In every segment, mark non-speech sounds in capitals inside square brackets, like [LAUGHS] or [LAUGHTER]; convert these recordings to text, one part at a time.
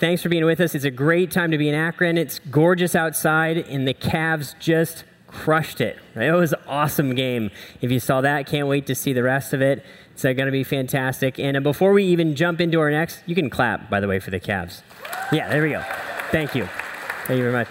thanks for being with us. It's a great time to be in Akron. It's gorgeous outside, and the Cavs just crushed it. It was an awesome game. If you saw that, can't wait to see the rest of it. It's uh, going to be fantastic. And uh, before we even jump into our next, you can clap, by the way, for the Cavs. Yeah, there we go. Thank you. Thank you very much.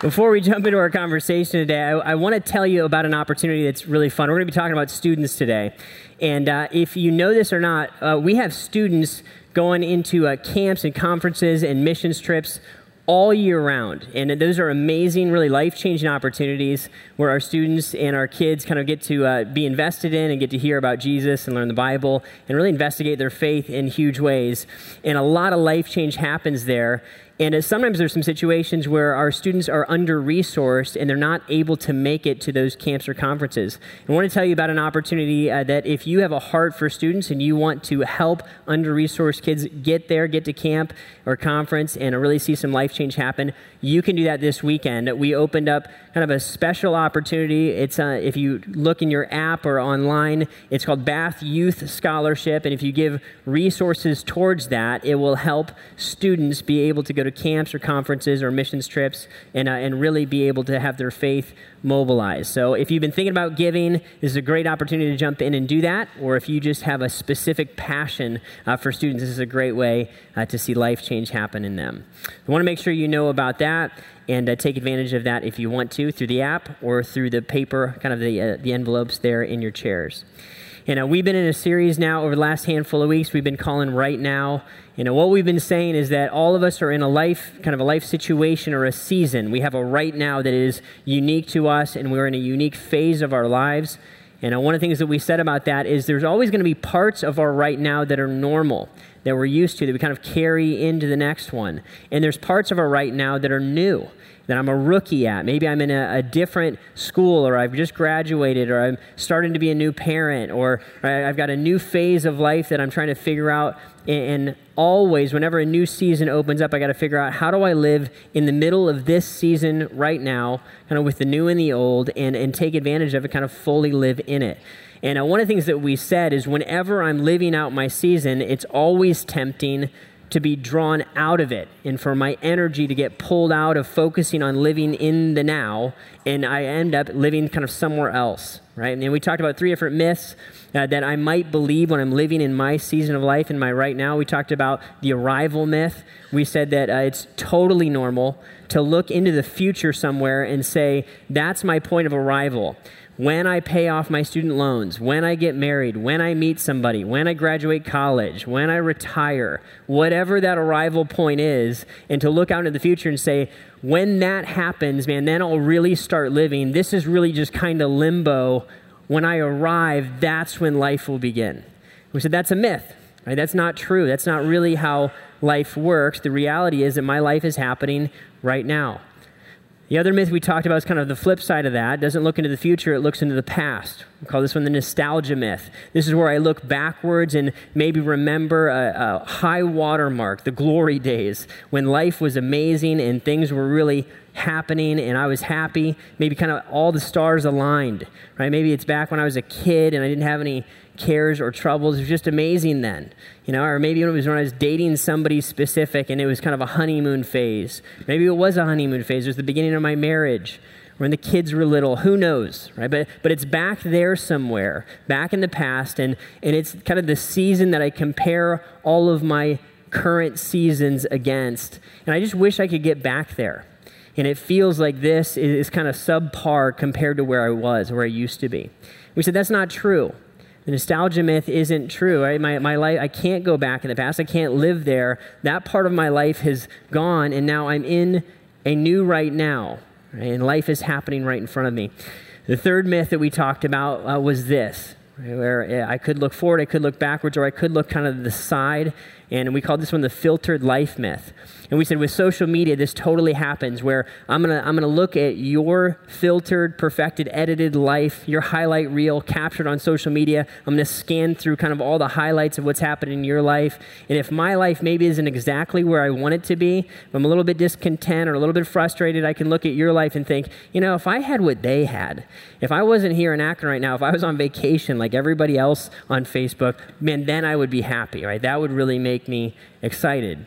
Before we jump into our conversation today, I, I want to tell you about an opportunity that's really fun. We're going to be talking about students today. And uh, if you know this or not, uh, we have students going into uh, camps and conferences and missions trips all year round. And those are amazing, really life changing opportunities where our students and our kids kind of get to uh, be invested in and get to hear about Jesus and learn the Bible and really investigate their faith in huge ways. And a lot of life change happens there. And sometimes there's some situations where our students are under resourced and they're not able to make it to those camps or conferences. I want to tell you about an opportunity uh, that if you have a heart for students and you want to help under resourced kids get there, get to camp or conference, and really see some life change happen, you can do that this weekend. We opened up kind of a special opportunity. It's uh, if you look in your app or online, it's called Bath Youth Scholarship, and if you give resources towards that, it will help students be able to go to camps or conferences or missions trips and uh, and really be able to have their faith mobilized. So if you've been thinking about giving, this is a great opportunity to jump in and do that. Or if you just have a specific passion uh, for students, this is a great way uh, to see life change happen in them. I want to make sure you know about that and uh, take advantage of that if you want to through the app or through the paper, kind of the, uh, the envelopes there in your chairs. You know, we've been in a series now over the last handful of weeks. We've been calling right now. You know, what we've been saying is that all of us are in a life, kind of a life situation or a season. We have a right now that is unique to us, and we're in a unique phase of our lives. And uh, one of the things that we said about that is there's always going to be parts of our right now that are normal, that we're used to, that we kind of carry into the next one. And there's parts of our right now that are new that I'm a rookie at. Maybe I'm in a, a, different school, or I've just graduated, or I'm starting to be a new parent, or I've got a new phase of life that I'm trying to figure out. And, always, whenever a new season opens up, I got to figure out how do I live in the middle of this season right now, kind of with the new and the old, and, and take advantage of it, kind of fully live in it. And uh, one of the things that we said is whenever I'm living out my season, it's always tempting to be drawn out of it and for my energy to get pulled out of focusing on living in the now and I end up living kind of somewhere else, right? And we talked about three different myths uh, that I might believe when I'm living in my season of life, in my right now. We talked about the arrival myth. We said that uh, it's totally normal to look into the future somewhere and say, that's my point of arrival when I pay off my student loans, when I get married, when I meet somebody, when I graduate college, when I retire, whatever that arrival point is, and to look out into the future and say, when that happens, man, then I'll really start living. This is really just kind of limbo. When I arrive, that's when life will begin. We said that's a myth. Right? That's not true. That's not really how life works. The reality is that my life is happening right now. The other myth we talked about is kind of the flip side of that. It doesn't look into the future, it looks into the past. We call this one the nostalgia myth. This is where I look backwards and maybe remember a, a high water mark, the glory days, when life was amazing and things were really happening and I was happy. Maybe kind of all the stars aligned, right? Maybe it's back when I was a kid and I didn't have any cares or troubles. It was just amazing then, you know. Or maybe it was when I was dating somebody specific and it was kind of a honeymoon phase. Maybe it was a honeymoon phase. It was the beginning of my marriage when the kids were little. Who knows, right? But but it's back there somewhere, back in the past, and and it's kind of the season that I compare all of my current seasons against. And I just wish I could get back there. And it feels like this is kind of subpar compared to where I was, where I used to be. We said that's not true. The nostalgia myth isn't true. Right? My, my life, I can't go back in the past. I can't live there. That part of my life has gone, and now I'm in a new right now. Right? And life is happening right in front of me. The third myth that we talked about uh, was this where I could look forward, I could look backwards, or I could look kind of the side and we called this one the filtered life myth. And we said with social media, this totally happens where I'm gonna, I'm gonna look at your filtered, perfected, edited life, your highlight reel captured on social media. I'm gonna scan through kind of all the highlights of what's happening in your life. And if my life maybe isn't exactly where I want it to be, if I'm a little bit discontent or a little bit frustrated, I can look at your life and think, you know, if I had what they had, if I wasn't here in Akron right now, if I was on vacation like everybody else on Facebook, man, then I would be happy, right? That would really make make me excited.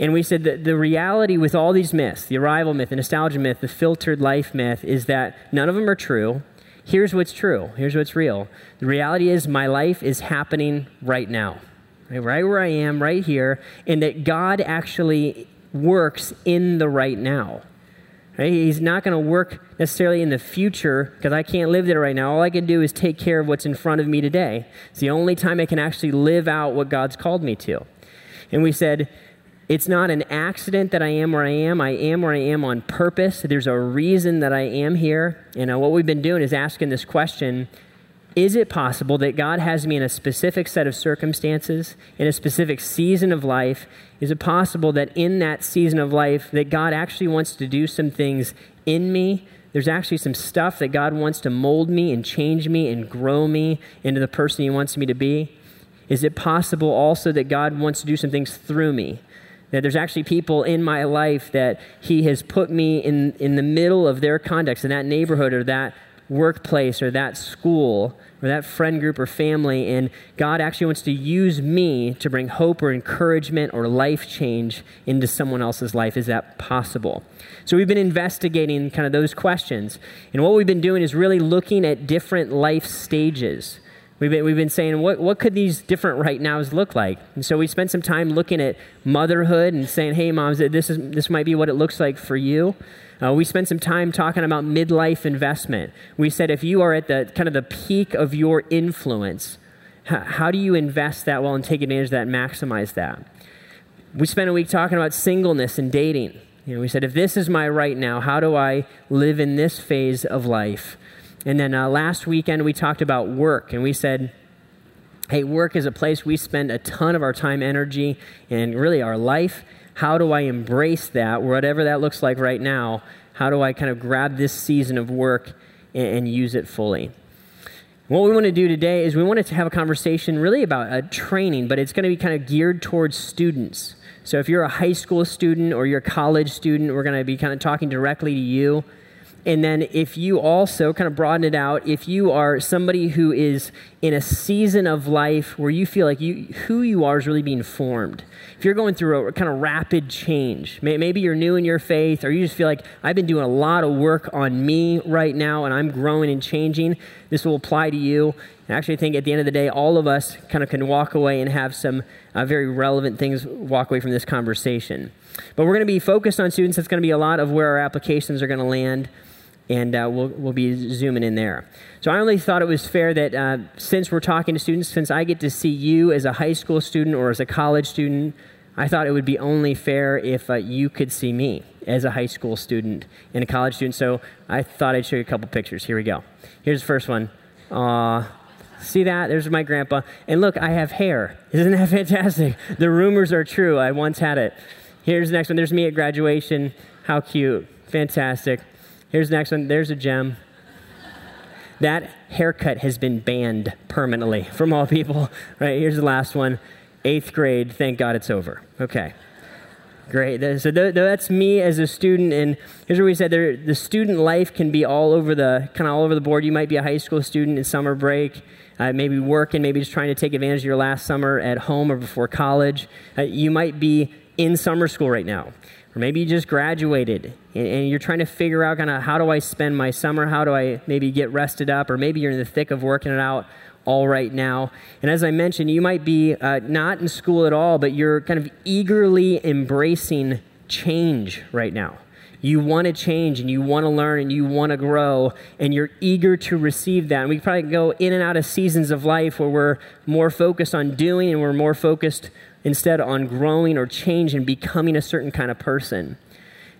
And we said that the reality with all these myths, the arrival myth, the nostalgia myth, the filtered life myth, is that none of them are true. Here's what's true. Here's what's real. The reality is my life is happening right now, right, where I am, right here, and that God actually works in the right now. Right? He's not going to work necessarily in the future because I can't live there right now. All I can do is take care of what's in front of me today. It's the only time I can actually live out what God's called me to. And we said, it's not an accident that I am where I am. I am where I am on purpose. There's a reason that I am here. And uh, what we've been doing is asking this question Is it possible that God has me in a specific set of circumstances, in a specific season of life? Is it possible that in that season of life, that God actually wants to do some things in me? There's actually some stuff that God wants to mold me and change me and grow me into the person He wants me to be? Is it possible also that God wants to do some things through me? That there's actually people in my life that He has put me in, in the middle of their context, in that neighborhood or that workplace or that school or that friend group or family, and God actually wants to use me to bring hope or encouragement or life change into someone else's life. Is that possible? So we've been investigating kind of those questions. And what we've been doing is really looking at different life stages We've been, we've been saying, what, what could these different right nows look like? And so we spent some time looking at motherhood and saying, hey, moms, this, is, this might be what it looks like for you. Uh, we spent some time talking about midlife investment. We said if you are at the kind of the peak of your influence, how, how do you invest that well and take advantage of that and maximize that? We spent a week talking about singleness and dating. You know, we said, if this is my right now, how do I live in this phase of life? And then uh, last weekend, we talked about work, and we said, hey, work is a place we spend a ton of our time, energy, and really our life. How do I embrace that, whatever that looks like right now? How do I kind of grab this season of work and, and use it fully? What we want to do today is we want to have a conversation really about uh, training, but it's going to be kind of geared towards students. So if you're a high school student or you're a college student, we're going to be kind of talking directly to you. And then, if you also kind of broaden it out, if you are somebody who is in a season of life where you feel like you, who you are is really being formed, if you're going through a kind of rapid change, maybe you're new in your faith, or you just feel like I've been doing a lot of work on me right now and I'm growing and changing, this will apply to you. I actually think at the end of the day, all of us kind of can walk away and have some uh, very relevant things walk away from this conversation. But we're going to be focused on students. That's going to be a lot of where our applications are going to land and uh, we'll, we'll be zooming in there. So I only thought it was fair that uh, since we're talking to students, since I get to see you as a high school student or as a college student, I thought it would be only fair if uh, you could see me as a high school student and a college student. So I thought I'd show you a couple pictures. Here we go. Here's the first one. Aw. See that? There's my grandpa. And look, I have hair. [LAUGHS] Isn't that fantastic? The rumors are true. I once had it. Here's the next one. There's me at graduation. How cute. Fantastic. Here's the next one. There's a gem. That haircut has been banned permanently from all people. Right, here's the last one. Eighth grade, thank God it's over. Okay. Great. So that's me as a student, and here's what we said: the student life can be all over the kind of all over the board. You might be a high school student in summer break, uh, maybe working, maybe just trying to take advantage of your last summer at home or before college. Uh, you might be in summer school right now. Or maybe you just graduated and, and you're trying to figure out kind of how do I spend my summer? How do I maybe get rested up? Or maybe you're in the thick of working it out all right now. And as I mentioned, you might be uh, not in school at all, but you're kind of eagerly embracing change right now. You want to change and you want to learn and you want to grow and you're eager to receive that. And we probably go in and out of seasons of life where we're more focused on doing and we're more focused instead on growing or change and becoming a certain kind of person.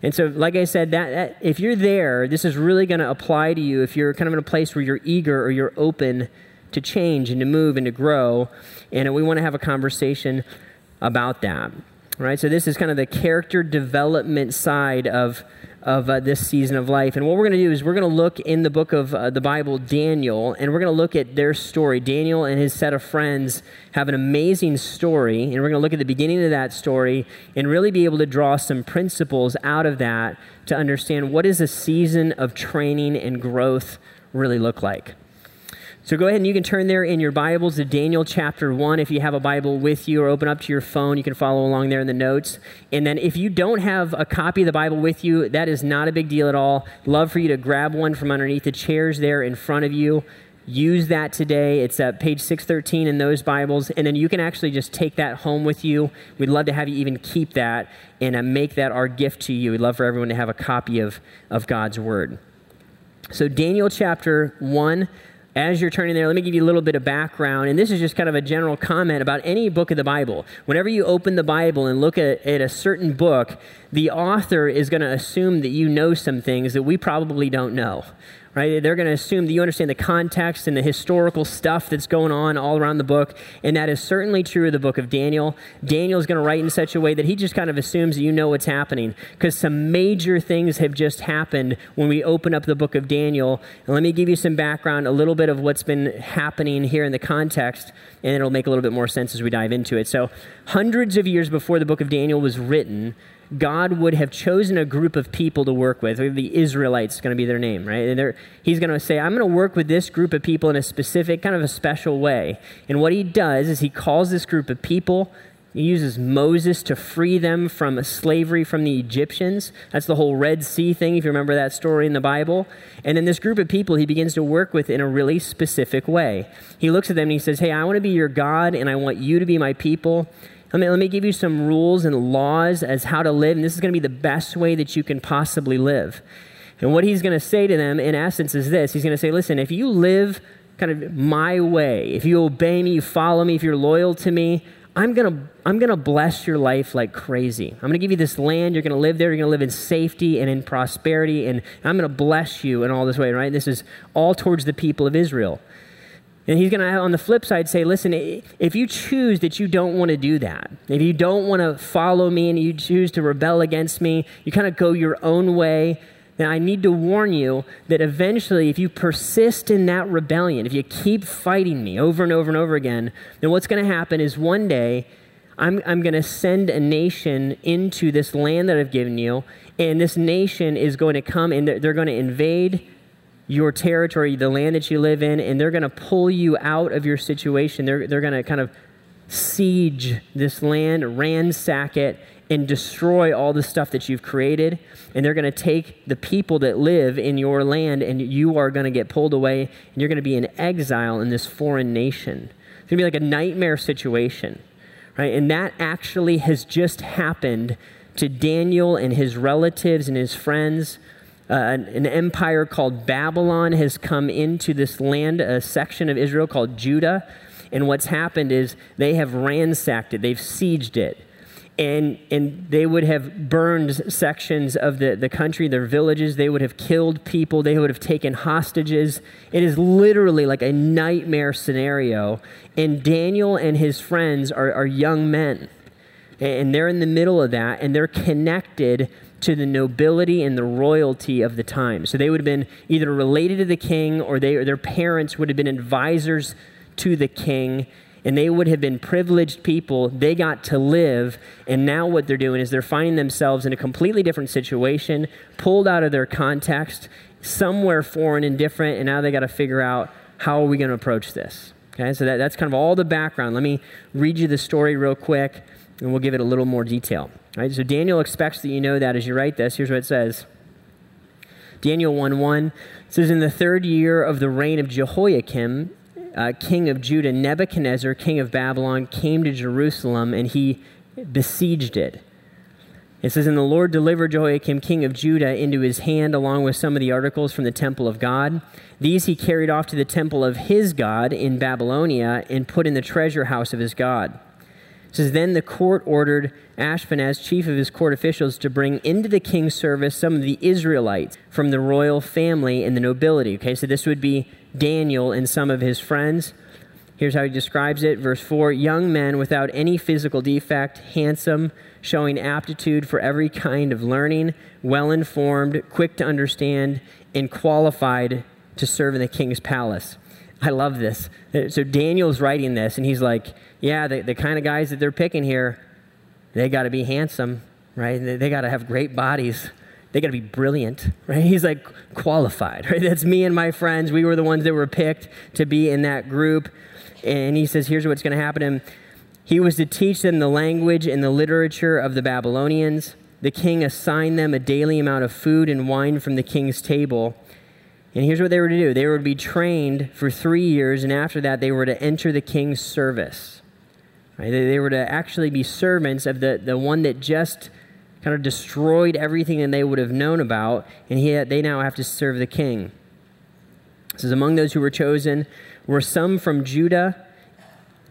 And so, like I said, that, that if you're there, this is really going to apply to you if you're kind of in a place where you're eager or you're open to change and to move and to grow. And we want to have a conversation about that. Right? So, this is kind of the character development side of of uh, this season of life. And what we're going to do is we're going to look in the book of uh, the Bible, Daniel, and we're going to look at their story. Daniel and his set of friends have an amazing story, and we're going to look at the beginning of that story and really be able to draw some principles out of that to understand what does a season of training and growth really look like. So go ahead and you can turn there in your Bibles to Daniel chapter 1. If you have a Bible with you or open up to your phone, you can follow along there in the notes. And then if you don't have a copy of the Bible with you, that is not a big deal at all. Love for you to grab one from underneath the chairs there in front of you. Use that today. It's at page 613 in those Bibles. And then you can actually just take that home with you. We'd love to have you even keep that and uh, make that our gift to you. We'd love for everyone to have a copy of, of God's Word. So, Daniel chapter 1 as you're turning there, let me give you a little bit of background. And this is just kind of a general comment about any book of the Bible. Whenever you open the Bible and look at, at a certain book, the author is going to assume that you know some things that we probably don't know right? They're going to assume that you understand the context and the historical stuff that's going on all around the book, and that is certainly true of the book of Daniel. Daniel is going to write in such a way that he just kind of assumes that you know what's happening, because some major things have just happened when we open up the book of Daniel. And let me give you some background, a little bit of what's been happening here in the context, and it'll make a little bit more sense as we dive into it. So, hundreds of years before the book of Daniel was written, God would have chosen a group of people to work with. The Israelites is going to be their name, right? And he's going to say, I'm going to work with this group of people in a specific, kind of a special way. And what he does is he calls this group of people, he uses Moses to free them from slavery from the Egyptians. That's the whole Red Sea thing, if you remember that story in the Bible. And then this group of people he begins to work with in a really specific way. He looks at them and he says, Hey, I want to be your God and I want you to be my people. Let me, let me give you some rules and laws as how to live, and this is going to be the best way that you can possibly live. And what he's going to say to them, in essence, is this He's going to say, listen, if you live kind of my way, if you obey me, you follow me, if you're loyal to me, I'm going to I'm going to bless your life like crazy. I'm going to give you this land. You're going to live there. You're going to live in safety and in prosperity. And I'm going to bless you in all this way, right? This is all towards the people of Israel. And he's going to, on the flip side, say, listen, if you choose that you don't want to do that, if you don't want to follow me and you choose to rebel against me, you kind of go your own way, then I need to warn you that eventually, if you persist in that rebellion, if you keep fighting me over and over and over again, then what's going to happen is one day, I'm, I'm going to send a nation into this land that I've given you, and this nation is going to come and they're, they're going to invade your territory, the land that you live in, and they're going to pull you out of your situation. They're, they're going to kind of siege this land, ransack it, and destroy all the stuff that you've created. And they're going to take the people that live in your land, and you are going to get pulled away, and you're going to be in exile in this foreign nation. It's going to be like a nightmare situation, right? And that actually has just happened to Daniel and his relatives and his friends uh, an, an, empire called Babylon has come into this land, a section of Israel called Judah. And what's happened is they have ransacked it, they've sieged it. And, and they would have burned sections of the, the country, their villages. They would have killed people. They would have taken hostages. It is literally like a nightmare scenario. And Daniel and his friends are, are young men. And they're in the middle of that, and they're connected to the nobility and the royalty of the time. So they would have been either related to the king or, they, or their parents would have been advisors to the king and they would have been privileged people. They got to live, and now what they're doing is they're finding themselves in a completely different situation, pulled out of their context, somewhere foreign and different, and now they got to figure out how are we going to approach this. Okay, so that, that's kind of all the background. Let me read you the story real quick, and we'll give it a little more detail. Right? So Daniel expects that you know that as you write this. Here's what it says. Daniel 1 1 says, In the third year of the reign of Jehoiakim, uh, king of Judah, Nebuchadnezzar, king of Babylon, came to Jerusalem and he besieged it. It says, And the Lord delivered Jehoiakim, king of Judah, into his hand, along with some of the articles from the temple of God. These he carried off to the temple of his God in Babylonia and put in the treasure house of his God. Says, Then the court ordered Ashpenaz, chief of his court officials, to bring into the king's service some of the Israelites from the royal family and the nobility. Okay, so this would be Daniel and some of his friends. Here's how he describes it. Verse 4 Young men without any physical defect, handsome, showing aptitude for every kind of learning, well informed, quick to understand, and qualified to serve in the king's palace. I love this. So Daniel's writing this, and he's like, yeah, the, the kind of guys that they're picking here, they got to be handsome, right? They, they got to have great bodies. they got to be brilliant, [LAUGHS] right? He's like qualified, [LAUGHS] right? That's me and my friends. We were the ones that were picked to be in that group. And he says, here's what's going to happen him. He was to teach them the language and the literature of the Babylonians. The king assigned them a daily amount of food and wine from the king's table. And here's what they were to do they were to be trained for three years, and after that, they were to enter the king's service. Right? They, were to actually be servants of the, the one that just kind of destroyed everything that they would have known about, and he they now have to serve the king. It says, Among those who were chosen were some from Judah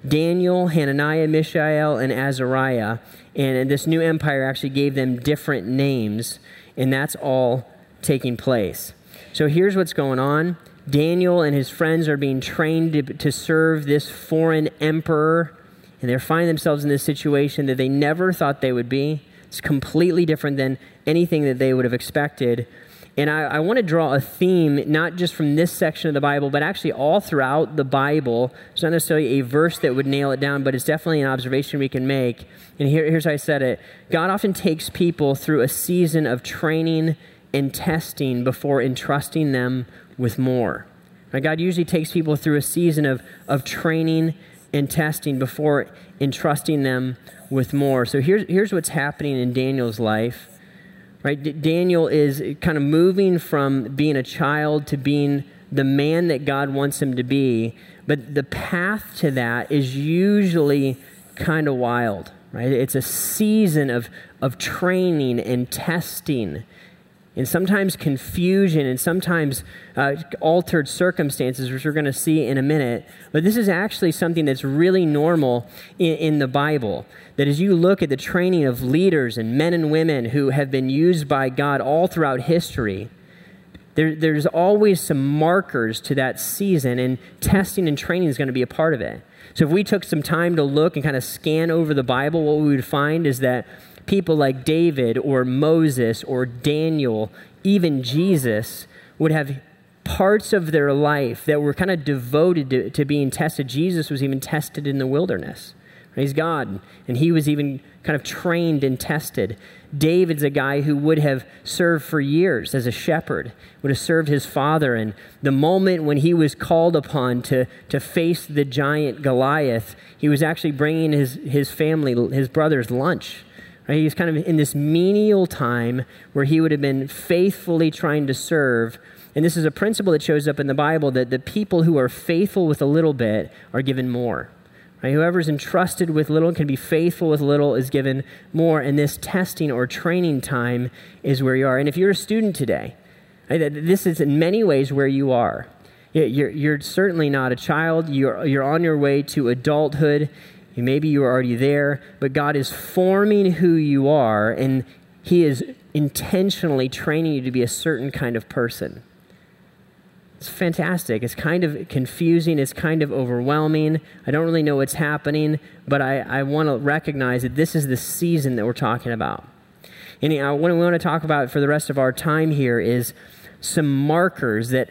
Daniel, Hananiah, Mishael, and Azariah. And this new empire actually gave them different names, and that's all taking place. So here's what's going on Daniel and his friends are being trained to, to serve this foreign emperor, and they're finding themselves in this situation that they never thought they would be. It's completely different than anything that they would have expected. And I, I want to draw a theme, not just from this section of the Bible, but actually all throughout the Bible. It's not necessarily a verse that would nail it down, but it's definitely an observation we can make. And here, here's how I said it God often takes people through a season of training and testing before entrusting them with more. Right? God usually takes people through a season of, of training and testing before entrusting them with more. So here's, here's what's happening in Daniel's life right? D- Daniel is kind of moving from being a child to being the man that God wants him to be, but the path to that is usually kind of wild, right? It's a season of, of training and testing and sometimes confusion and sometimes uh, altered circumstances, which we're going to see in a minute. But this is actually something that's really normal in, in, the Bible. That as you look at the training of leaders and men and women who have been used by God all throughout history, there, there's always some markers to that season, and testing and training is going to be a part of it. So if we took some time to look and kind of scan over the Bible, what we would find is that people like David or Moses or Daniel, even Jesus, would have parts of their life that were kind of devoted to, to being tested. Jesus was even tested in the wilderness. He's God, and he was even kind of trained and tested. David's a guy who would have served for years as a shepherd, would have served his father. And the moment when he was called upon to, to face the giant Goliath, he was actually bringing his, his family, his brothers, lunch. He was kind of in this menial time where he would have been faithfully trying to serve. And this is a principle that shows up in the Bible that the people who are faithful with a little bit are given more. Right? Whoever's entrusted with little can be faithful with little is given more. And this testing or training time is where you are. And if you're a student today, this is in many ways where you are. You're, you're certainly not a child. You're, you're on your way to adulthood. Maybe you are already there, but God is forming who you are, and He is intentionally training you to be a certain kind of person. It's fantastic. It's kind of confusing. It's kind of overwhelming. I don't really know what's happening, but I, I want to recognize that this is the season that we're talking about. And what we want to talk about for the rest of our time here is some markers that,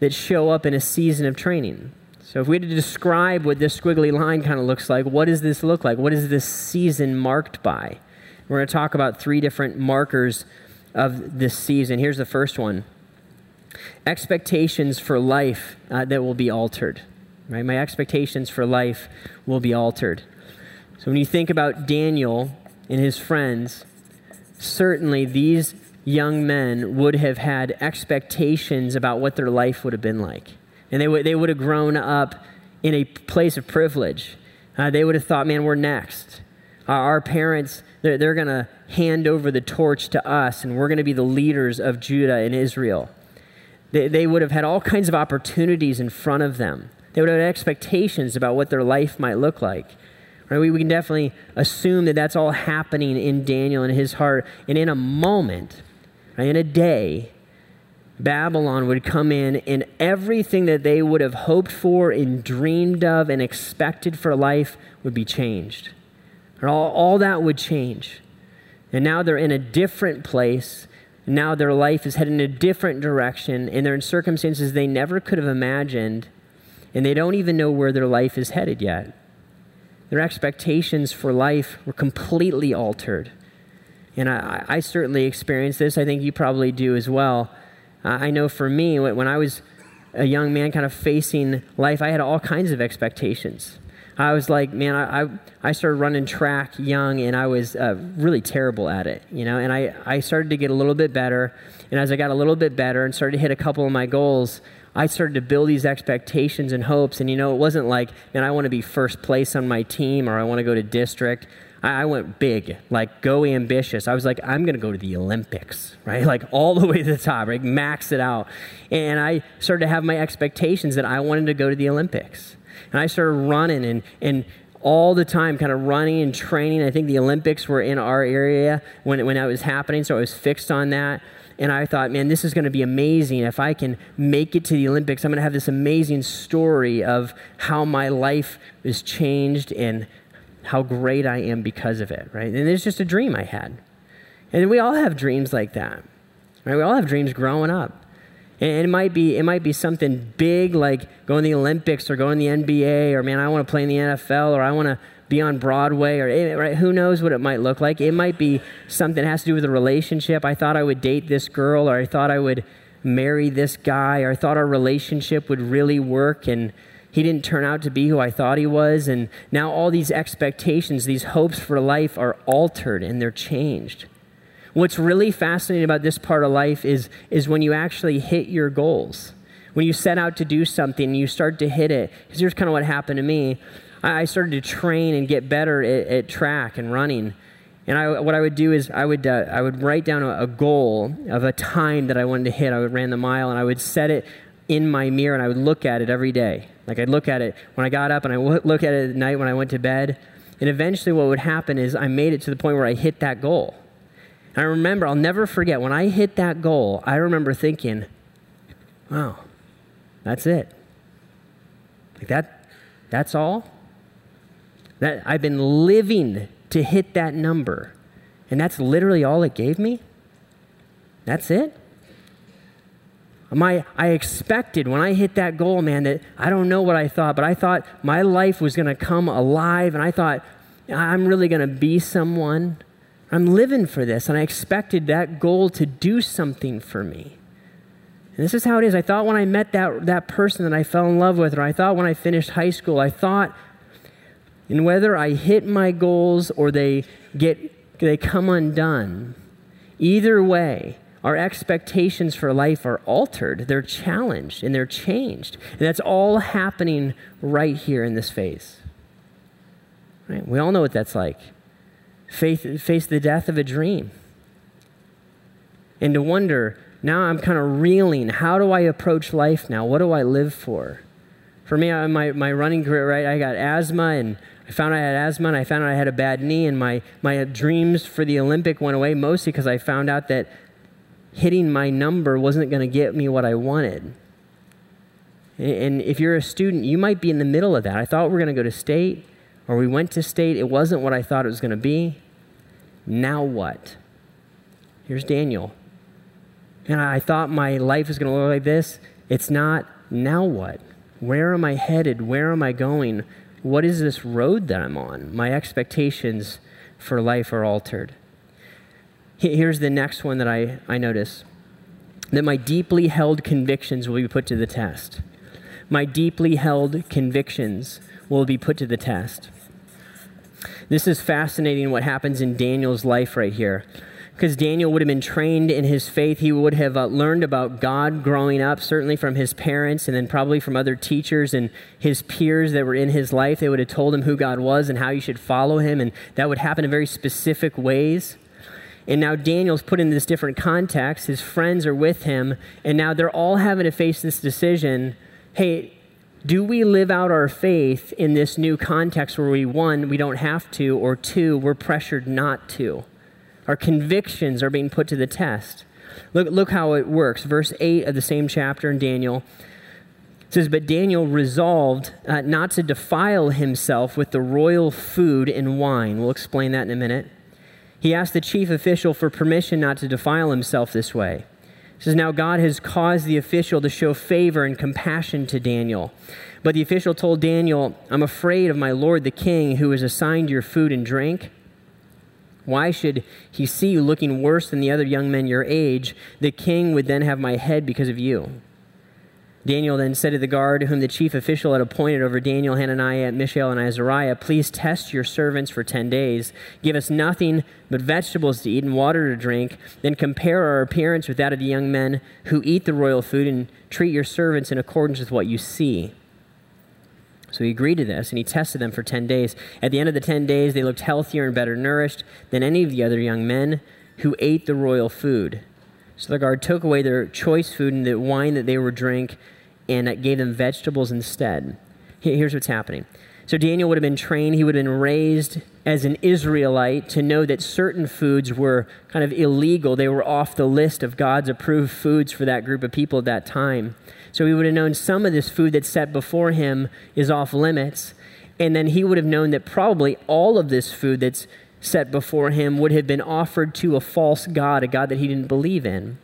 that show up in a season of training. So, if we had to describe what this squiggly line kind of looks like, what does this look like? What is this season marked by? We're going to talk about three different markers of this season. Here's the first one expectations for life uh, that will be altered. Right? My expectations for life will be altered. So, when you think about Daniel and his friends, certainly these young men would have had expectations about what their life would have been like. And they, w- they would have grown up in a place of privilege. Uh, they would have thought, man, we're next. Uh, our parents, they're, they're going to hand over the torch to us, and we're going to be the leaders of Judah and Israel. They, they would have had all kinds of opportunities in front of them. They would have had expectations about what their life might look like. Right? We, we can definitely assume that that's all happening in Daniel and his heart. And in a moment, right, in a day, Babylon would come in and everything that they would have hoped for and dreamed of and expected for life would be changed. All, all that would change. And now they're in a different place. Now their life is heading in a different direction, and they're in circumstances they never could have imagined, and they don't even know where their life is headed yet. Their expectations for life were completely altered. And I, I certainly experienced this. I think you probably do as well. I know for me, when I was a young man kind of facing life, I had all kinds of expectations. I was like, man, I, I, I started running track young and I was uh, really terrible at it, you know, and I, I started to get a little bit better. And as I got a little bit better and started to hit a couple of my goals, I started to build these expectations and hopes. And, you know, it wasn't like, man, I want to be first place on my team or I want to go to district. I, went big, like go ambitious. I was like, I'm going to go to the Olympics, [LAUGHS] right? Like all the way to the top, right? Max it out. And I started to have my expectations that I wanted to go to the Olympics. And I started running and, and all the time, kind of running and training. I think the Olympics were in our area when, when that was happening, so I was fixed on that. And I thought, man, this is going to be amazing. If I can make it to the Olympics, I'm going to have this amazing story of how my life was changed and how great I am because of it, right? And it's just a dream I had. And we all have dreams like that, right? We all have dreams growing up. And it might be it might be something big like going to the Olympics or going to the NBA or man, I want to play in the NFL or I want to be on Broadway or eh, right who knows what it might look like. It might be something that has to do with a relationship. I thought I would date this girl or I thought I would marry this guy or I thought our relationship would really work and he didn't turn out to be who I thought he was and now all these expectations, these hopes for life are altered and they're changed. What's really fascinating about this part of life is, is when you actually hit your goals. When you set out to do something you start to hit it. Because here's kind of what happened to me. I started to train and get better at, at track and running. And I, what I would do is I would, uh, I would write down a, a, goal of a time that I wanted to hit. I would ran the mile and I would set it in my mirror and I would look at it every day. Like I'd look at it when I got up and I would look at it at night when I went to bed. And eventually what would happen is I made it to the point where I hit that goal. And I remember, I'll never forget, when I hit that goal, I remember thinking, wow, that's it. Like that, that's all? That I've been living to hit that number. And that's literally all it gave me? That's it? My, I expected when I hit that goal, man, that I don't know what I thought, but I thought my life was going to come alive, and I thought I'm really going to be someone. I'm living for this, and I expected that goal to do something for me. And this is how it is. I thought when I met that, that person that I fell in love with, or I thought when I finished high school, I thought, and whether I hit my goals or they get they come undone, either way, our expectations for life are altered, they're challenged, and they're changed. And that's all happening right here in this phase. Right? We all know what that's like face, face the death of a dream. And to wonder, now I'm kind of reeling. How do I approach life now? What do I live for? For me, my, my running career, right, I got asthma and I found I had asthma and I found out I had a bad knee, and my, my dreams for the Olympic went away mostly because I found out that hitting my number wasn't going to get me what I wanted. And if you're a student, you might be in the middle of that. I thought we were going to go to state or we went to state, it wasn't what I thought it was going to be. Now what? Here's Daniel. And I thought my life was going to look like this. It's not. Now what? Where am I headed? Where am I going? What is this road that I'm on? My expectations for life are altered. Here's the next one that I, I notice that my deeply held convictions will be put to the test. My deeply held convictions will be put to the test. This is fascinating what happens in Daniel's life right here. Because Daniel would have been trained in his faith. He would have uh, learned about God growing up, certainly from his parents and then probably from other teachers and his peers that were in his life. They would have told him who God was and how you should follow him. And that would happen in very specific ways. And now Daniel's put in this different context. His friends are with him. And now they're all having to face this decision hey, do we live out our faith in this new context where we, one, we don't have to, or two, we're pressured not to? Our convictions are being put to the test. Look, look how it works. Verse 8 of the same chapter in Daniel says, But Daniel resolved uh, not to defile himself with the royal food and wine. We'll explain that in a minute. He asked the chief official for permission not to defile himself this way. Says, Now God has caused the official to show favor and compassion to Daniel. But the official told Daniel, I'm afraid of my lord the king, who has assigned your food and drink. Why should he see you looking worse than the other young men your age? The king would then have my head because of you. Daniel then said to the guard, whom the chief official had appointed over Daniel, Hananiah, Mishael, and Azariah, Please test your servants for ten days. Give us nothing but vegetables to eat and water to drink. Then compare our appearance with that of the young men who eat the royal food, and treat your servants in accordance with what you see. So he agreed to this, and he tested them for 10 days. At the end of the 10 days, they looked healthier and better nourished than any of the other young men who ate the royal food. So the guard took away their choice food and the wine that they were drink and uh, gave them vegetables instead. Here's what's happening. So Daniel would have been trained, he would have been raised as an Israelite to know that certain foods were kind of illegal. They were off the list of God's approved foods for that group of people at that time. So he would have known some of this food that's set before him is off limits. And then he would have known that probably all of this food that's set before him would have been offered to a false God, a God that he didn't believe in.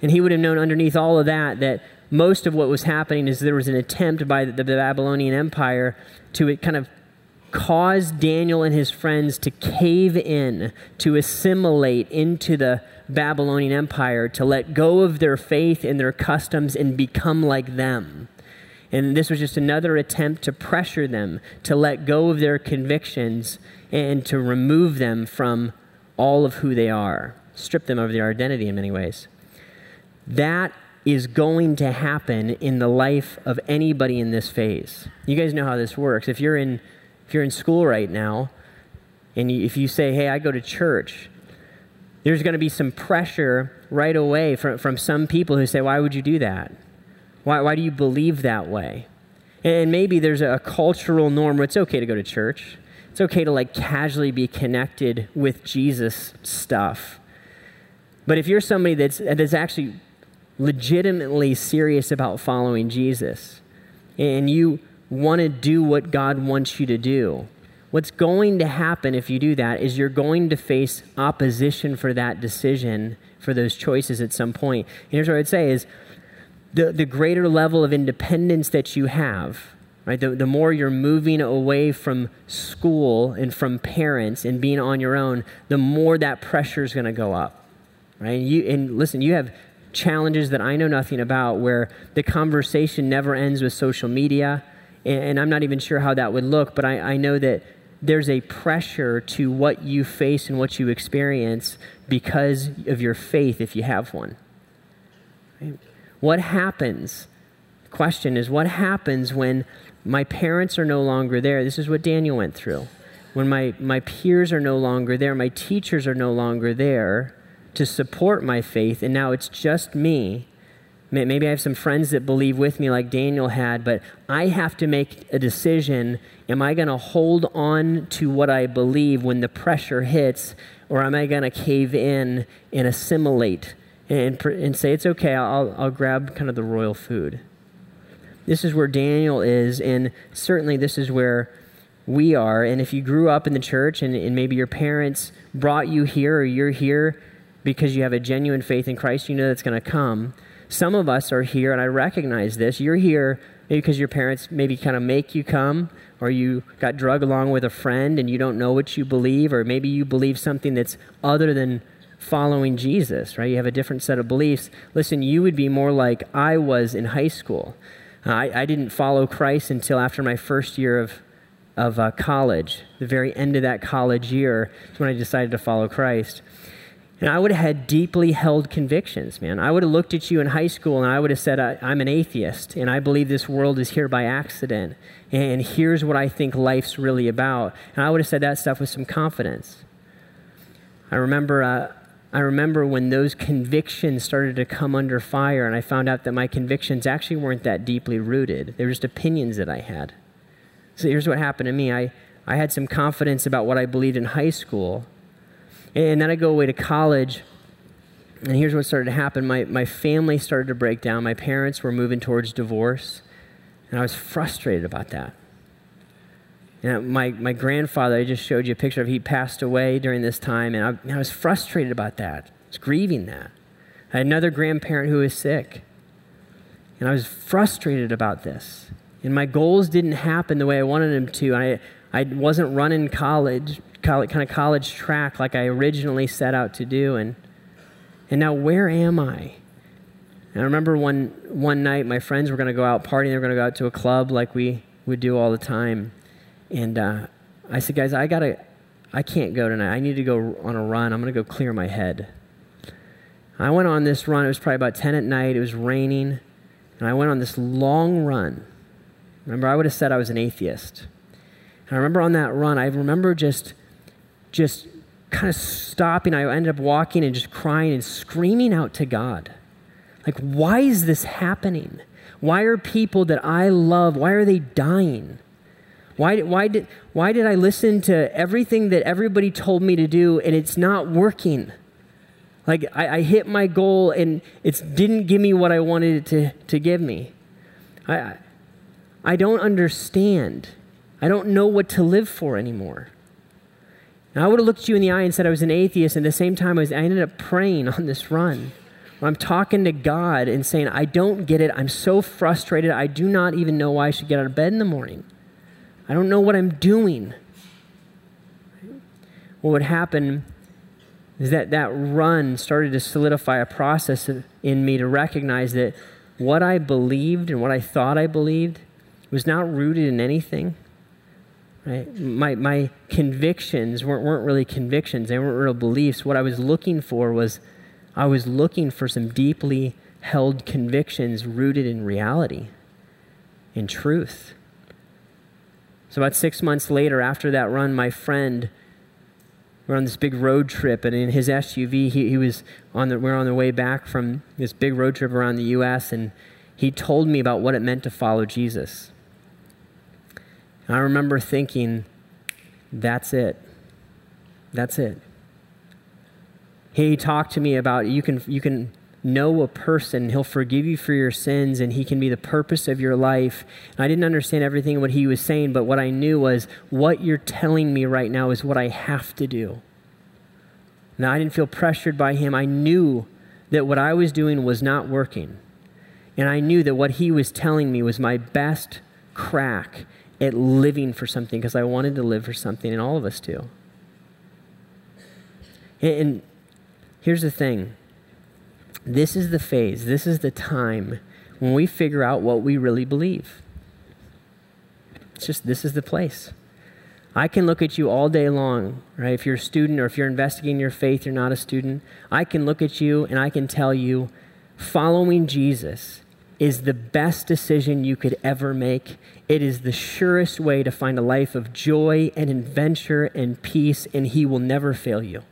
And he would have known underneath all of that that most of what was happening is there was an attempt by the Babylonian Empire to kind of cause Daniel and his friends to cave in, to assimilate into the Babylonian Empire, to let go of their faith and their customs and become like them. And this was just another attempt to pressure them to let go of their convictions and to remove them from all of who they are, strip them of their identity in many ways. That is going to happen in the life of anybody in this phase. You guys know how this works. If you're in if you're in school right now and you, if you say, "Hey, I go to church," there's going to be some pressure right away from, from some people who say, Why would you do that? Why, why do you believe that way? And maybe there's a cultural norm where it's okay to go to church. It's okay to like casually be connected with Jesus stuff. But if you're somebody that's, that's actually legitimately serious about following Jesus and you want to do what God wants you to do, What's going to happen if you do that is you're going to face opposition for that decision, for those choices at some point. And here's what I'd say is the, the greater level of independence that you have, right? The, the more you're moving away from school and from parents and being on your own, the more that pressure is going to go up, right? And, you, and listen, you have challenges that I know nothing about where the conversation never ends with social media. And, and I'm not even sure how that would look, but I, I know that there's a pressure to what you face and what you experience because of your faith if you have one. What happens? question is what happens when my parents are no longer there? This is what Daniel went through. When my, my peers are no longer there, my teachers are no longer there to support my faith, and now it's just me Maybe I have some friends that believe with me, like Daniel had, but I have to make a decision. Am I going to hold on to what I believe when the pressure hits, or am I going to cave in and assimilate and, and say, it's okay, I'll, I'll grab kind of the royal food? This is where Daniel is, and certainly this is where we are. And if you grew up in the church and, and maybe your parents brought you here, or you're here because you have a genuine faith in Christ, you know that's going to come. Some of us are here, and I recognize this. You're here maybe because your parents maybe kind of make you come, or you got drugged along with a friend and you don't know what you believe, or maybe you believe something that's other than following Jesus, right? You have a different set of beliefs. Listen, you would be more like I was in high school. Uh, I, I, didn't follow Christ until after my first year of, of uh, college. The very end of that college year is when I decided to follow Christ. And I would have had deeply held convictions, man. I would have looked at you in high school and I would have said, I'm an atheist and I believe this world is here by accident. And here's what I think life's really about. And I would have said that stuff with some confidence. I remember, uh, I remember when those convictions started to come under fire and I found out that my convictions actually weren't that deeply rooted. They were just opinions that I had. So here's what happened to me I, I had some confidence about what I believed in high school and then I go away to college. And here's what started to happen my, my family started to break down. My parents were moving towards divorce. And I was frustrated about that. And my, my grandfather, I just showed you a picture of, he passed away during this time. And I, I was frustrated about that. I was grieving that. I had another grandparent who was sick. And I was frustrated about this. And my goals didn't happen the way I wanted them to. I, I wasn't running college kind of college track like I originally set out to do. And, and now, where am I? And I remember one, one night my friends were going to go out partying. They were going to go out to a club like we would do all the time. And uh, I said, guys, I got to, I can't go tonight. I need to go on a run. I'm to go clear my head. I went on this run. It was probably about 10 at night. It was raining. And I went on this long run. Remember, I would have said I was an atheist. And I remember on that run, I remember just, just kind of stopping. I ended up walking and just crying and screaming out to God. Like, why is this happening? Why are people that I love, why are they dying? Why, why, did, why did I listen to everything that everybody told me to do and it's not working? Like, I, I hit my goal and it didn't give me what I wanted it to, to give me. I, I don't understand. I don't know what to live for anymore. Now, I would have looked you in the eye and said I was an atheist, and at the same time, I, was, I ended up praying on this run. I'm talking to God and saying, I don't get it. I'm so frustrated. I do not even know why I should get out of bed in the morning. I don't know what I'm doing. What would happen is that that run started to solidify a process in me to recognize that what I believed and what I thought I believed was not rooted in anything. Right? My, my convictions weren't, weren't really convictions, they weren't real beliefs. What I was looking for was I was looking for some deeply held convictions rooted in reality, in truth. So, about six months later, after that run, my friend, we're on this big road trip, and in his SUV, he, he was on the, we're on the way back from this big road trip around the U.S., and he told me about what it meant to follow Jesus. And I remember thinking, that's it. That's it. He talked to me about you can, you can know a person, he'll forgive you for your sins, and he can be the purpose of your life. And I didn't understand everything what he was saying, but what I knew was what you're telling me right now is what I have to do. Now, I didn't feel pressured by him. I knew that what I was doing was not working. And I knew that what he was telling me was my best crack at living for something because I wanted to live for something, and all of us do. And here's the thing this is the phase, this is the time when we figure out what we really believe. It's just, this is the place. I can look at you all day long, right? If you're a student or if you're investigating your faith, you're not a student. I can look at you and I can tell you following Jesus is the best decision you could ever make. It is the surest way to find a life of joy and adventure and peace, and He will never fail you.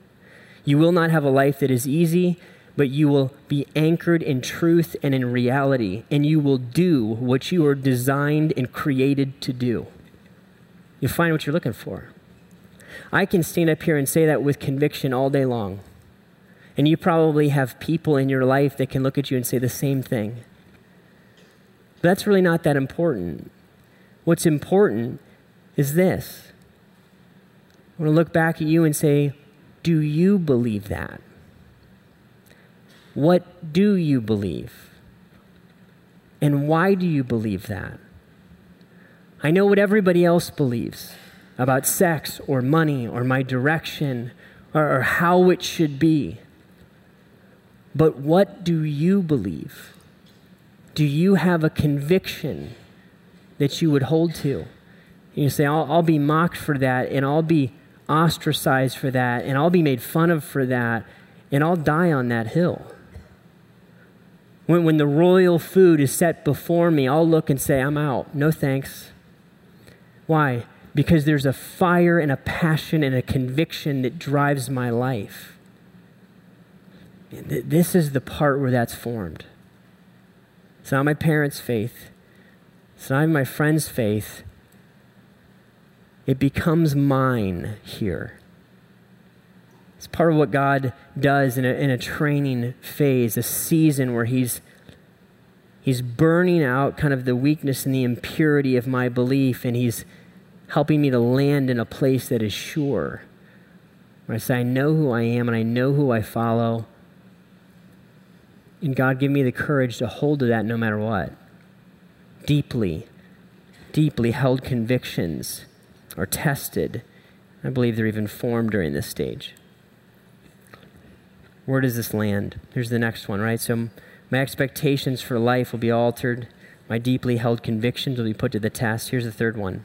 You will not have a life that is easy, but you will be anchored in truth and in reality, and you will do what you are designed and created to do. You'll find what you're looking for. I can stand up here and say that with conviction all day long. And you probably have people in your life that can look at you and say the same thing. But that's really not that important. What's important is this. I want to look back at you and say, do you believe that? What do you believe? And why do you believe that? I know what everybody else believes about sex or money or my direction or, or how it should be. But what do you believe? do you have a conviction that you would hold to? And you say, I'll, I'll be mocked for that, and I'll be ostracized for that, and I'll be made fun of for that, and I'll die on that hill. When, when the royal food is set before me, I'll look and say, I'm out. No thanks. Why? Because there's a fire and a passion and a conviction that drives my life. This is the part where that's formed. It's not my parents' faith. It's not even my friend's faith. It becomes mine here. It's part of what God does in a, in a training phase, a season where He's He's burning out kind of the weakness and the impurity of my belief, and He's helping me to land in a place that is sure. Where I say, I know who I am and I know who I follow, and God, give me the courage to hold to that no matter what. Deeply, deeply held convictions are tested I believe they're even formed during this stage. Where does this land? Here's the next one, right? So, my expectations for life will be altered. My deeply held convictions will be put to the test. Here's the third one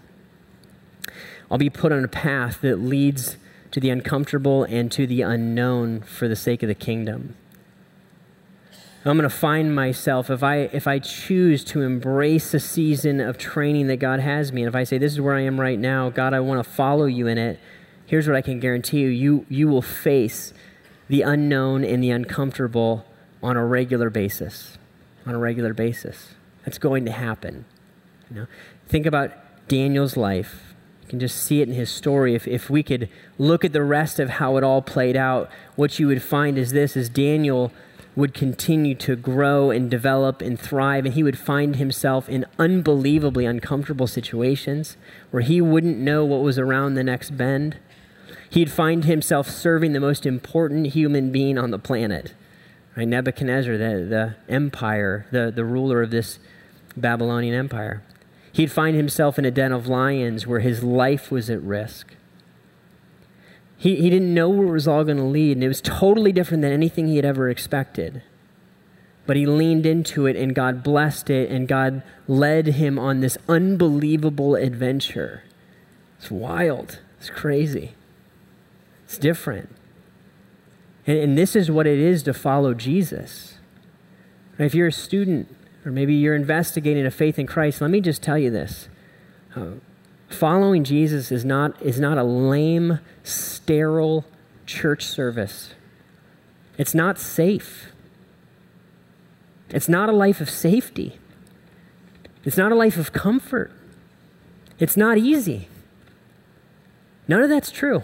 I'll be put on a path that leads to the uncomfortable and to the unknown for the sake of the kingdom. I'm going to find myself if I if I choose to embrace a season of training that God has me and if I say this is where I am right now, God, I want to follow you in it. Here's what I can guarantee you. You you will face the unknown and the uncomfortable on a regular basis. On a regular basis. That's going to happen. You know? Think about Daniel's life. You can just see it in his story. If, if we could look at the rest of how it all played out, what you would find is this is Daniel would continue to grow and develop and thrive, and he would find himself in unbelievably uncomfortable situations where he wouldn't know what was around the next bend. He'd find himself serving the most important human being on the planet, right? Nebuchadnezzar, the, the empire, the, the ruler of this Babylonian empire. He'd find himself in a den of lions where his life was at risk. He, he didn't know where it was all going to lead, and it was totally different than anything he had ever expected. But he leaned into it, and God blessed it, and God led him on this unbelievable adventure. It's wild. It's crazy. It's different. And, and this is what it is to follow Jesus. If you're a student, or maybe you're investigating a faith in Christ, let me just tell you this. Uh, Following Jesus is not, is not a lame, sterile church service. It's not safe. It's not a life of safety. It's not a life of comfort. It's not easy. None of that's true.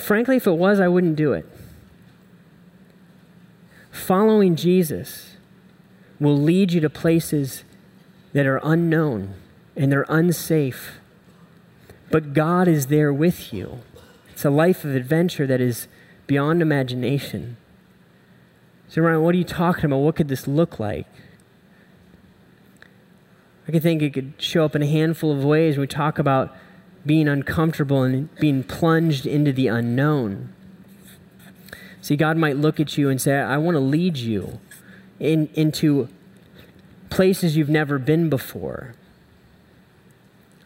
Frankly, if it was, I wouldn't do it. Following Jesus will lead you to places that are unknown and they're unsafe. But God is there with you. It's a life of adventure that is beyond imagination. So, Ryan, what are you talking about? What could this look like? I could think it could show up in a handful of ways. We talk about being uncomfortable and being plunged into the unknown. See, God might look at you and say, I want to lead you in, into places you've never been before.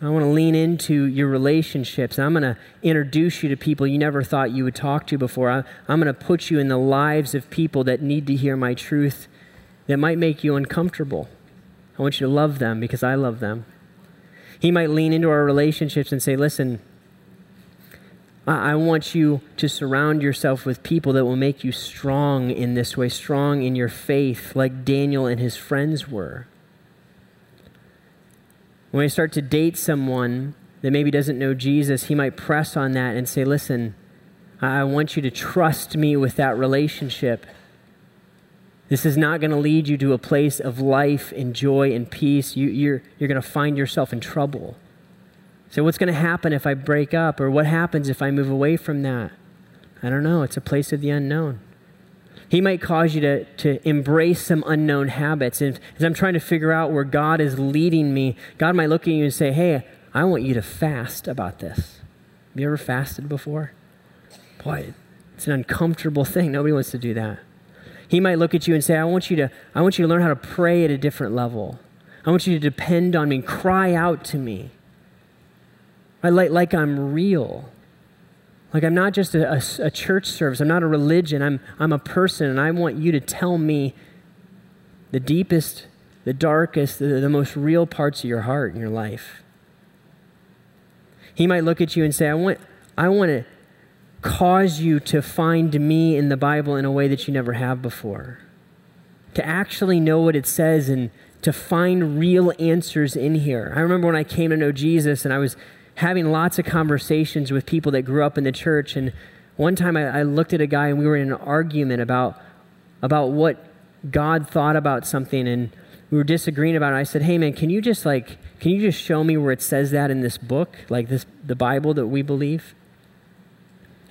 I want to lean into your relationships. I'm going to introduce you to people you never thought you would talk to before. I, am going to put you in the lives of people that need to hear my truth that might make you uncomfortable. I want you to love them because I love them. He might lean into our relationships and say, Listen, I, want you to surround yourself with people that will make you strong in this way, strong in your faith, like Daniel and his friends were. When we start to date someone that maybe doesn't know Jesus, he might press on that and say, Listen, I want you to trust me with that relationship. This is not going to lead you to a place of life and joy and peace. You, are you're, you're going to find yourself in trouble. So, what's going to happen if I break up? Or what happens if I move away from that? I don't know. It's a place of the unknown. He might cause you to, to embrace some unknown habits. And as I'm trying to figure out where God is leading me, God might look at you and say, Hey, I want you to fast about this. Have you ever fasted before? Boy, it's an uncomfortable thing. Nobody wants to do that. He might look at you and say, I want you to, I want you to learn how to pray at a different level. I want you to depend on me, cry out to me. Like, like I'm real. Like, I'm not just a, a, a, church service, I'm not a religion, I'm, I'm a person, and I want you to tell me the deepest, the darkest, the, the most real parts of your heart and your life. He might look at you and say, I want, I want to cause you to find me in the Bible in a way that you never have before. To actually know what it says and to find real answers in here. I remember when I came to know Jesus and I was having lots of conversations with people that grew up in the church. And one time I, I looked at a guy and we were in an argument about, about what God thought about something. And we were disagreeing about it. I said, "Hey man, can you just like can you just show me where it says that in this book, like this the Bible that we believe?"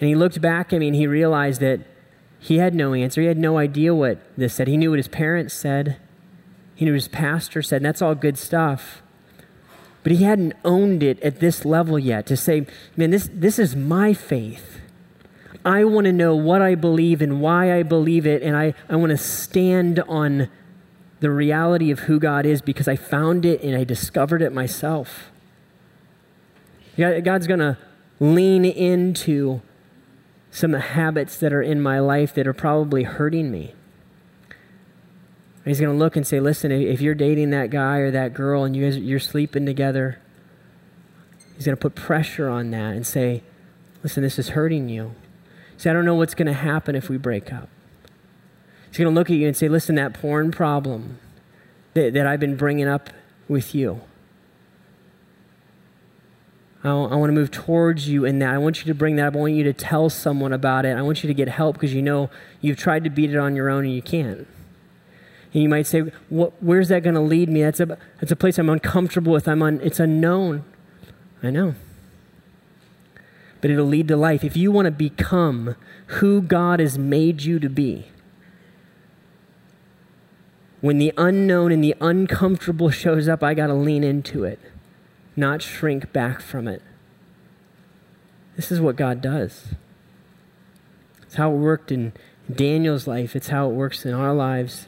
And he looked back at me and he realized that he had no answer. He had no idea what this said. He knew what his parents said. He knew what his pastor said, and that's all good stuff. But he hadn't owned it at this level yet to say, man, this, this is my faith. I want to know what I believe and why I believe it, and I, I want to stand on the reality of who God is because I found it and I discovered it myself. God's going to lean into some habits that are in my life that are probably hurting me. He's going to look and say, listen, if you're dating that guy or that girl and you guys, you're sleeping together, he's going to put pressure on that and say, listen, this is hurting you. See, I don't know what's going to happen if we break up. He's going to look at you and say, listen, that porn problem that, that I've been bringing up with you, I, I want to move towards you in that. I want you to bring that up. I want you to tell someone about it. I want you to get help because you know you've tried to beat it on your own and you can't. And you might say, where's that going to lead me? That's a, that's a place I'm uncomfortable with. I'm un, it's unknown. I know. But it'll lead to life. If you want to become who God has made you to be, when the unknown and the uncomfortable [LAUGHS] shows up, I got to lean into it, not shrink back from it. This is what God does. It's how it worked in Daniel's life, it's how it works in our lives.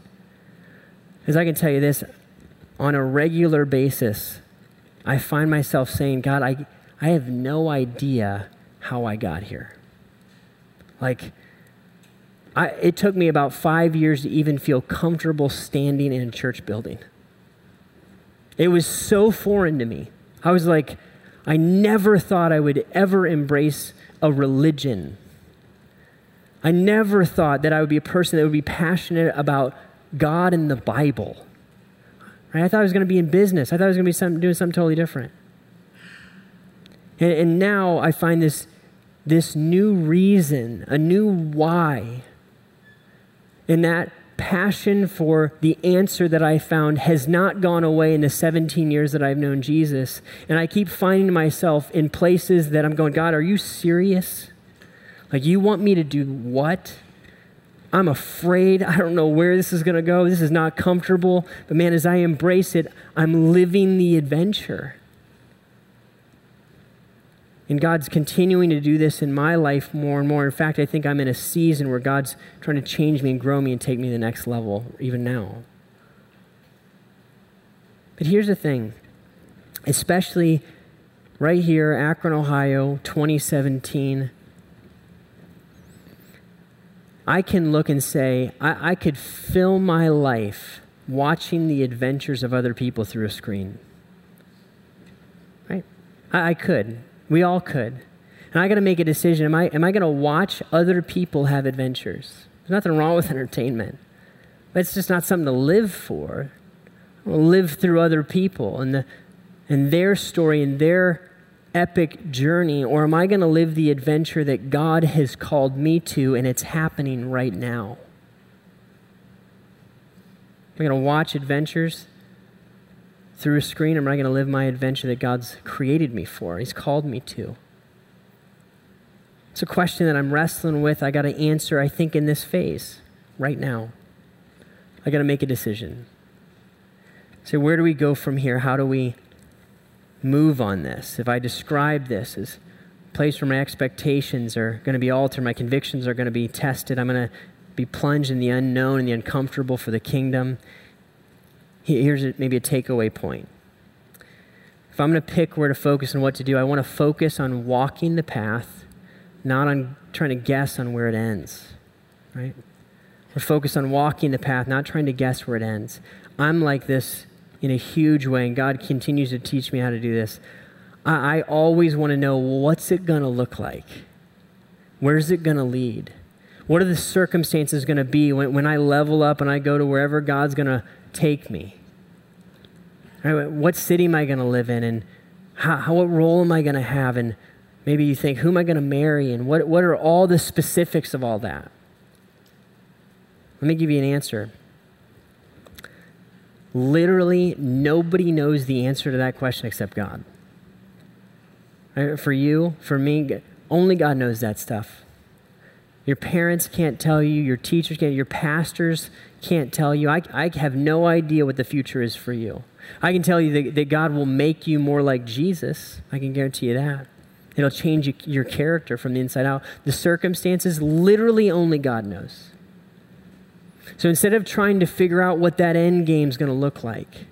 Because I can tell you this on a regular basis, I find myself saying, God, I, I have no idea how I got here. Like, I, it took me about five years to even feel comfortable standing in a church building. It was so foreign to me. I was like, I never thought I would ever embrace a religion. I never thought that I would be a person that would be passionate about God and the Bible. Right? I thought I was going to be in business. I thought I was going to be some, doing something totally different. And, and now I find this, this new reason, a new why. And that passion for the answer that I found has not gone away in the 17 years that I've known Jesus. And I keep finding myself in places that I'm going, God, are you serious? Like, you want me to do what? I'm afraid. I don't know where this is going to go. This is not comfortable. But man, as I embrace it, I'm living the adventure. And God's continuing to do this in my life more and more. In fact, I think I'm in a season where God's trying to change me and grow me and take me to the next level, even now. But here's the thing, especially right here, Akron, Ohio, 2017. I can look and say, I, I could fill my life watching the adventures of other people through a screen. Right? I, I could. We all could. And I got to make a decision. Am I, am I going to watch other people have adventures? There's nothing wrong with [LAUGHS] entertainment. But it's just not something to live for. live through other people and, the, and their story and their epic journey, or am I going to live the adventure that God has called me to and it's happening right now? Am I going to watch adventures through a screen, am I going to live my adventure that God's created me for? He's called me to. It's a question that I'm wrestling with. I got to answer, I think, in this phase, right now. I got to make a decision. So, where do we go from here? How do we move on this, if I describe this as a place where my expectations are going to be altered, my convictions are going to be tested, I'm going to be plunged in the unknown and the uncomfortable for the kingdom, here's maybe a takeaway point. If I'm going to pick where to focus and what to do, I want to focus on walking the path, not on trying to guess on where it ends. Right? We're focused on walking the path, not trying to guess where it ends. I'm like this in a huge way, and God continues to teach me how to do this. I, I always want to know what's it going to look like? Where's it going to lead? What are the circumstances going to be when, when I level up and I go to wherever God's going to take me? Right, what city am I going to live in? And how, how, what role am I going to have? And maybe you think, who am I going to marry? And what, what are all the specifics of all that? Let me give you an answer. Literally, nobody knows the answer to that question except God. Right? For you, for me, only God knows that stuff. Your parents can't tell you, your teachers can't, your pastors can't tell you. I, I have no idea what the future is for you. I can tell you that, that God will make you more like Jesus. I can guarantee you that. It'll change your character from the inside out. The circumstances, literally only God knows. So instead of trying to figure out what that end game is going to look like,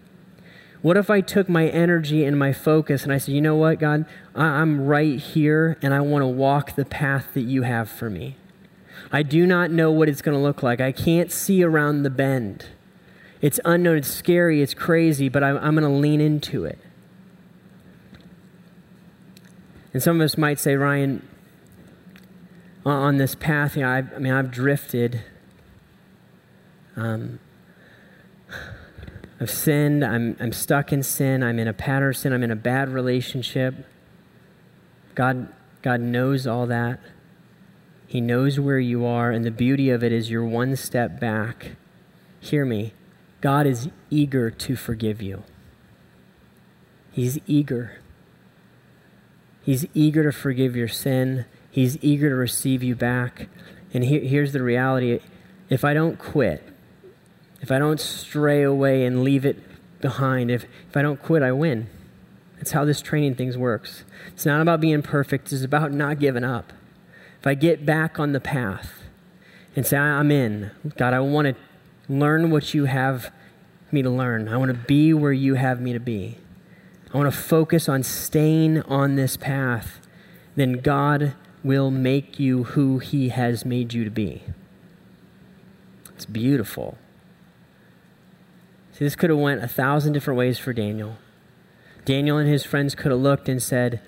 what if I took my energy and my focus and I said, you know what, God, I'm right here and I want to walk the path that you have for me. I do not know what it's going to look like. I can't see around the bend. It's unknown, it's scary, it's crazy, but I'm, I'm going to lean into it. And some of us might say, Ryan, on this path, you know, I've, I mean, I've drifted. Um, I've sinned. I'm, I'm stuck in sin. I'm in a pattern of sin. I'm in a bad relationship. God, God knows all that. He knows where you are. And the beauty of it is you're one step back. Hear me. God is eager to forgive you. He's eager. He's eager to forgive your sin. He's eager to receive you back. And here, here's the reality if I don't quit, if I don't stray away and leave it behind, if, if I don't quit, I win. That's how this training things works. It's not about being perfect, it's about not giving up. If I get back on the path and say, I'm in, God, I want to learn what you have me to learn. I want to be where you have me to be. I want to focus on staying on this path, then God will make you who He has made you to be. It's beautiful. See, this could have went a thousand different ways for Daniel. Daniel and his friends could have looked and said,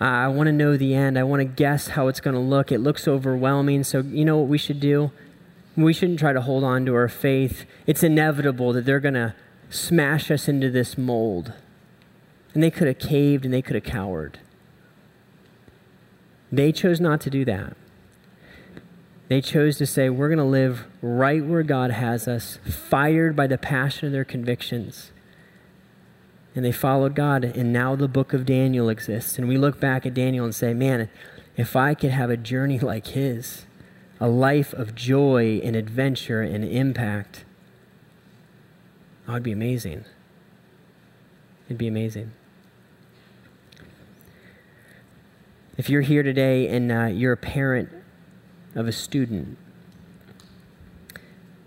Uh, I want to know the end. I want to guess how it's going to look. It looks overwhelming. So, you know what we should do? We shouldn't try to hold on to our faith. It's inevitable that they're going to smash us into this mold. And they could have caved and they could have cowered. They chose not to do that. They chose to say, We're going to live right where God has us, fired by the passion of their convictions. And they followed God, and now the book of Daniel exists. And we look back at Daniel and say, Man, if I could have a journey like his, a life of joy and adventure and impact, that would be amazing. It'd be amazing. If you're here today and uh, you're a parent of a student,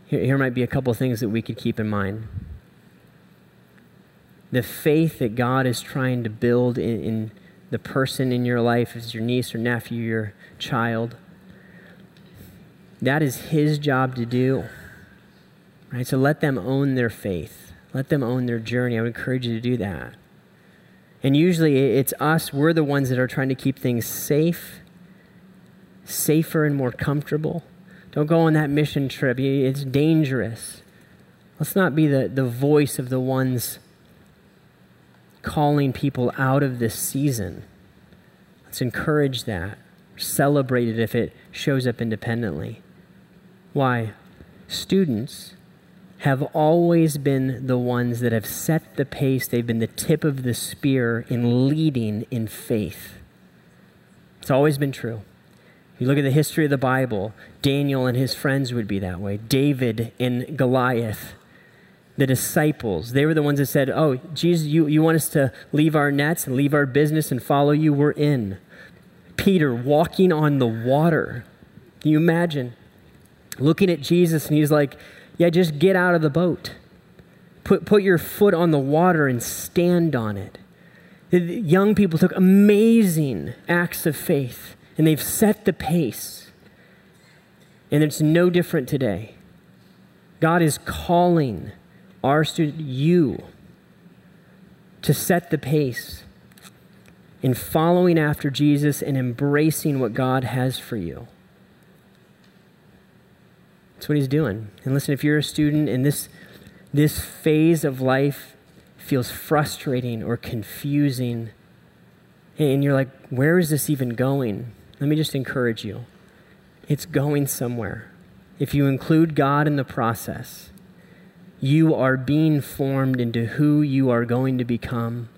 here, here might be a couple things that we could keep in mind. The faith that God is trying to build in, in the person in your life, as your niece or nephew, your child, that is His job to do. Right? So let them own their faith. Let them own their journey. I would encourage you to do that. And usually it's us, we're the ones that are trying to keep things safe, safer, and more comfortable. Don't go on that mission trip, it's dangerous. Let's not be the, the voice of the ones calling people out of this season. Let's encourage that, celebrate it if it shows up independently. Why? Students have always been the ones that have set the pace. They've been the tip of the spear in leading in faith. It's always been true. You look at the history of the Bible, Daniel and his friends would be that way. David and Goliath, the disciples, they were the ones that said, Oh, Jesus, you, you want us to leave our nets and leave our business and follow you? We're in. Peter walking on the water. Can you imagine? Looking at Jesus, and he's like, yeah, just get out of the boat. Put, put your foot on the water and stand on it. The young people took amazing acts of faith and they've set the pace. And it's no different today. God is calling our student, you, to set the pace in following after Jesus and embracing what God has for you. That's what he's doing. And listen, if you're a student and this, this phase of life feels frustrating or confusing, and you're like, where is this even going? Let me just encourage you. It's going somewhere. If you include God in the process, you are being formed into who you are going to become,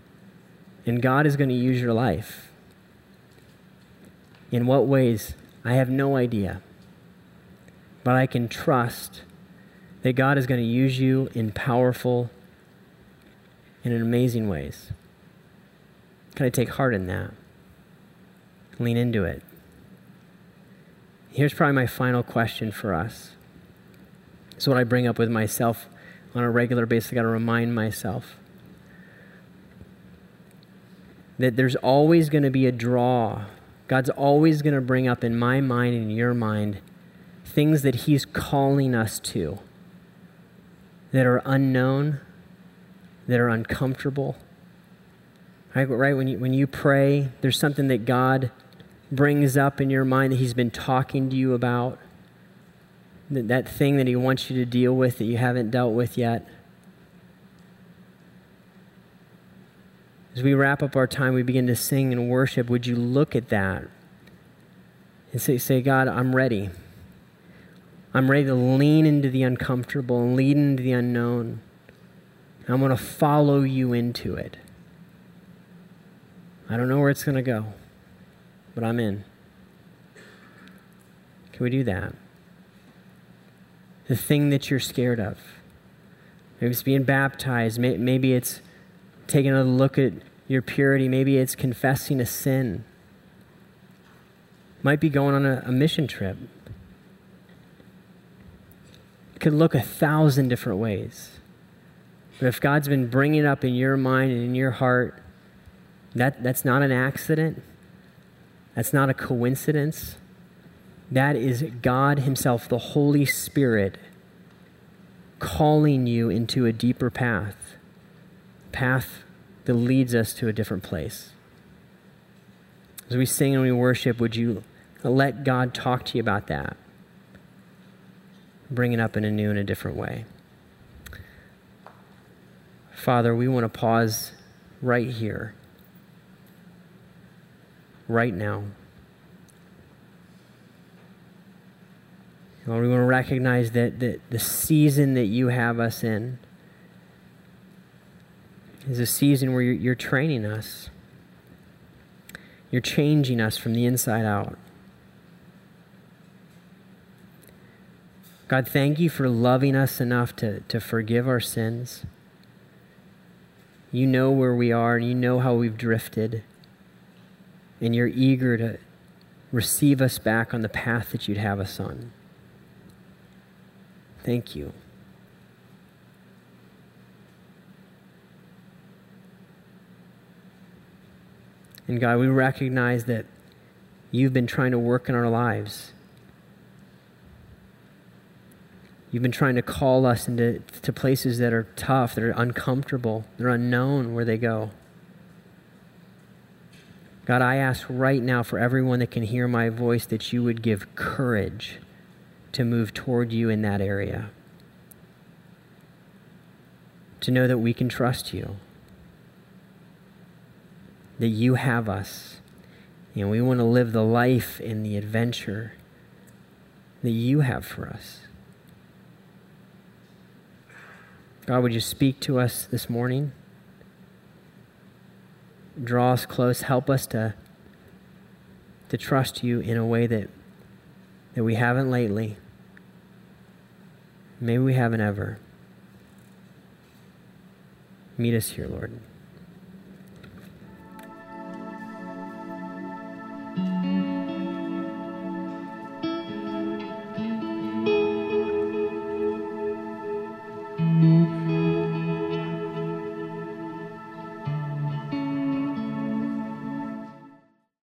and God is going to use your life. In what ways? I have no idea. but I can trust that God is going to use you in powerful and in amazing ways. Can I take heart in that? Lean into it. Here's probably my final question for us. It's what I bring up with myself on a regular basis. I got to remind myself that there's always going to be a draw. God's always going to bring up in my mind and in your mind things that He's calling us to that are unknown, that are uncomfortable. Right, right? When you, when you pray, there's something that God brings up in your mind that He's been talking to you about. That, thing that He wants you to deal with that you haven't dealt with yet. As we wrap up our time, we begin to sing and worship. Would you look at that and say, say God, I'm ready. I'm ready to lean into the uncomfortable and lean into the unknown. I'm going to follow you into it. I don't know where it's going to go, but I'm in. Can we do that? The thing that you're scared of. Maybe it's being baptized. Maybe it's taking a look at your purity. Maybe it's confessing a sin. Might be going on a, a mission trip. It could look a thousand different ways. But if God's been bringing it up in your mind and in your heart, that, that's not an accident. That's not a coincidence. That is God Himself, the Holy Spirit, calling you into a deeper path. Path that leads us to a different place. As we sing and we worship, would you let God talk to you about that? Bring it up in a new and a different way. Father, we want to pause right here, right now. Lord, we want to recognize that, that the season that you have us in is a season where you're, you're training us. You're changing us from the inside out. God, thank you for loving us enough to, to forgive our sins. You know where we are, and you know how we've drifted. And you're eager to receive us back on the path that you'd have us on. Thank you. And God, we recognize that you've been trying to work in our lives. You've been trying to call us into to places that are tough, that are uncomfortable, they're unknown where they go. God, I ask right now for everyone that can hear my voice that you would give courage to move toward you in that area. To know that we can trust you that you have us. And we want to live the life and the adventure that you have for us. God, would you speak to us this morning? Draw us close. Help us to, to trust you in a way that, that we haven't lately. Maybe we haven't ever. Meet us here, Lord.